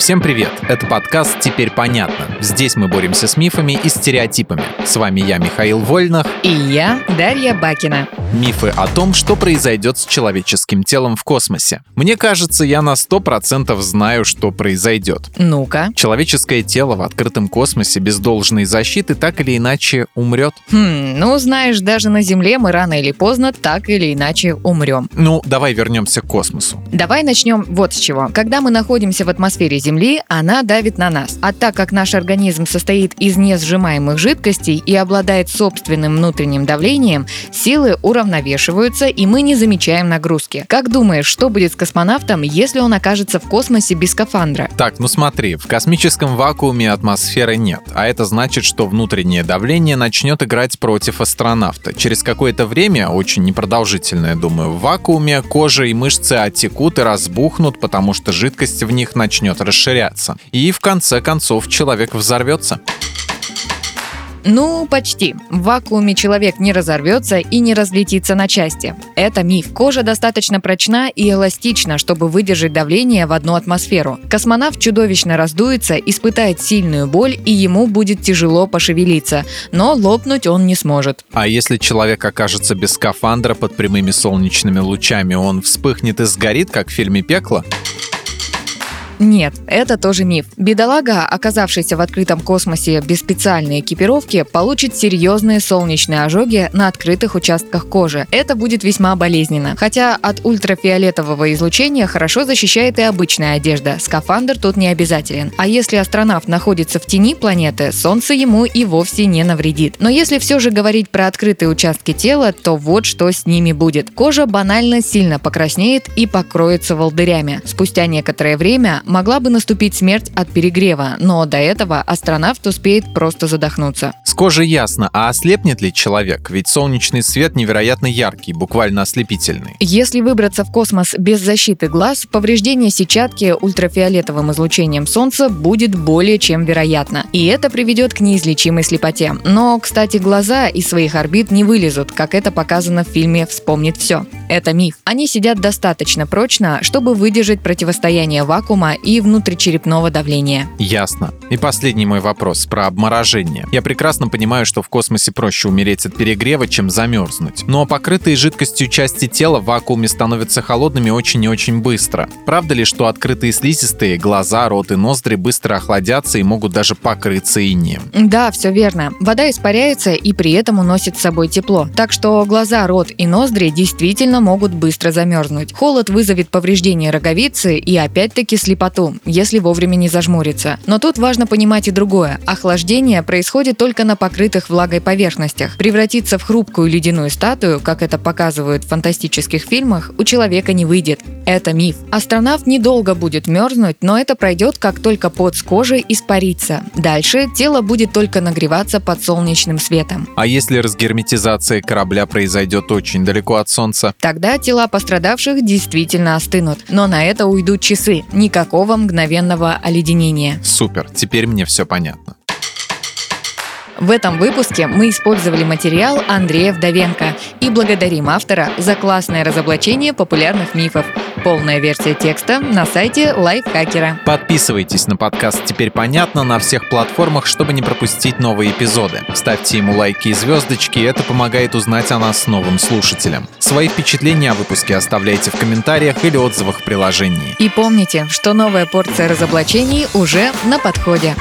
Всем привет! Это подкаст «Теперь понятно». Здесь мы боремся с мифами и стереотипами. С вами я, Михаил Вольнах. И я, Дарья Бакина. Мифы о том, что произойдет с человеческим телом в космосе. Мне кажется, я на 100% знаю, что произойдет. Ну-ка. Человеческое тело в открытом космосе без должной защиты так или иначе умрет. Хм, ну знаешь, даже на Земле мы рано или поздно так или иначе умрем. Ну, давай вернемся к космосу. Давай начнем вот с чего. Когда мы находимся в атмосфере Земли, она давит на нас. А так как наш организм состоит из несжимаемых жидкостей и обладает собственным внутренним давлением, силы уравновешиваются, и мы не замечаем нагрузки. Как думаешь, что будет с космонавтом, если он окажется в космосе без скафандра? Так, ну смотри, в космическом вакууме атмосферы нет, а это значит, что внутреннее давление начнет играть против астронавта. Через какое-то время, очень непродолжительное, думаю, в вакууме кожа и мышцы оттекут и разбухнут, потому что жидкость в них начнет расширяться. И в конце концов человек взорвется. Ну, почти. В вакууме человек не разорвется и не разлетится на части. Это миф. Кожа достаточно прочна и эластична, чтобы выдержать давление в одну атмосферу. Космонавт чудовищно раздуется, испытает сильную боль и ему будет тяжело пошевелиться, но лопнуть он не сможет. А если человек окажется без скафандра под прямыми солнечными лучами, он вспыхнет и сгорит, как в фильме «Пекло»? Нет, это тоже миф. Бедолага, оказавшийся в открытом космосе без специальной экипировки, получит серьезные солнечные ожоги на открытых участках кожи. Это будет весьма болезненно. Хотя от ультрафиолетового излучения хорошо защищает и обычная одежда. Скафандр тут не обязателен. А если астронавт находится в тени планеты, солнце ему и вовсе не навредит. Но если все же говорить про открытые участки тела, то вот что с ними будет. Кожа банально сильно покраснеет и покроется волдырями. Спустя некоторое время могла бы наступить смерть от перегрева, но до этого астронавт успеет просто задохнуться. С кожей ясно, а ослепнет ли человек? Ведь солнечный свет невероятно яркий, буквально ослепительный. Если выбраться в космос без защиты глаз, повреждение сетчатки ультрафиолетовым излучением Солнца будет более чем вероятно. И это приведет к неизлечимой слепоте. Но, кстати, глаза из своих орбит не вылезут, как это показано в фильме «Вспомнит все». Это миф. Они сидят достаточно прочно, чтобы выдержать противостояние вакуума и внутричерепного давления. Ясно. И последний мой вопрос про обморожение. Я прекрасно понимаю, что в космосе проще умереть от перегрева, чем замерзнуть. Но покрытые жидкостью части тела в вакууме становятся холодными очень и очень быстро. Правда ли, что открытые слизистые, глаза, рот и ноздри быстро охладятся и могут даже покрыться инеем? Да, все верно. Вода испаряется и при этом уносит с собой тепло. Так что глаза, рот и ноздри действительно могут быстро замерзнуть. Холод вызовет повреждение роговицы и опять-таки слепоту если вовремя не зажмуриться. Но тут важно понимать и другое. Охлаждение происходит только на покрытых влагой поверхностях. Превратиться в хрупкую ледяную статую, как это показывают в фантастических фильмах, у человека не выйдет. Это миф. Астронавт недолго будет мерзнуть, но это пройдет, как только пот с кожи испарится. Дальше тело будет только нагреваться под солнечным светом. А если разгерметизация корабля произойдет очень далеко от Солнца? Тогда тела пострадавших действительно остынут. Но на это уйдут часы. Никакого мгновенного оледенения. Супер, теперь мне все понятно. В этом выпуске мы использовали материал Андрея Вдовенко и благодарим автора за классное разоблачение популярных мифов. Полная версия текста на сайте Лайфхакера. Подписывайтесь на подкаст «Теперь понятно» на всех платформах, чтобы не пропустить новые эпизоды. Ставьте ему лайки и звездочки, это помогает узнать о нас новым слушателям. Свои впечатления о выпуске оставляйте в комментариях или отзывах в приложении. И помните, что новая порция разоблачений уже на подходе.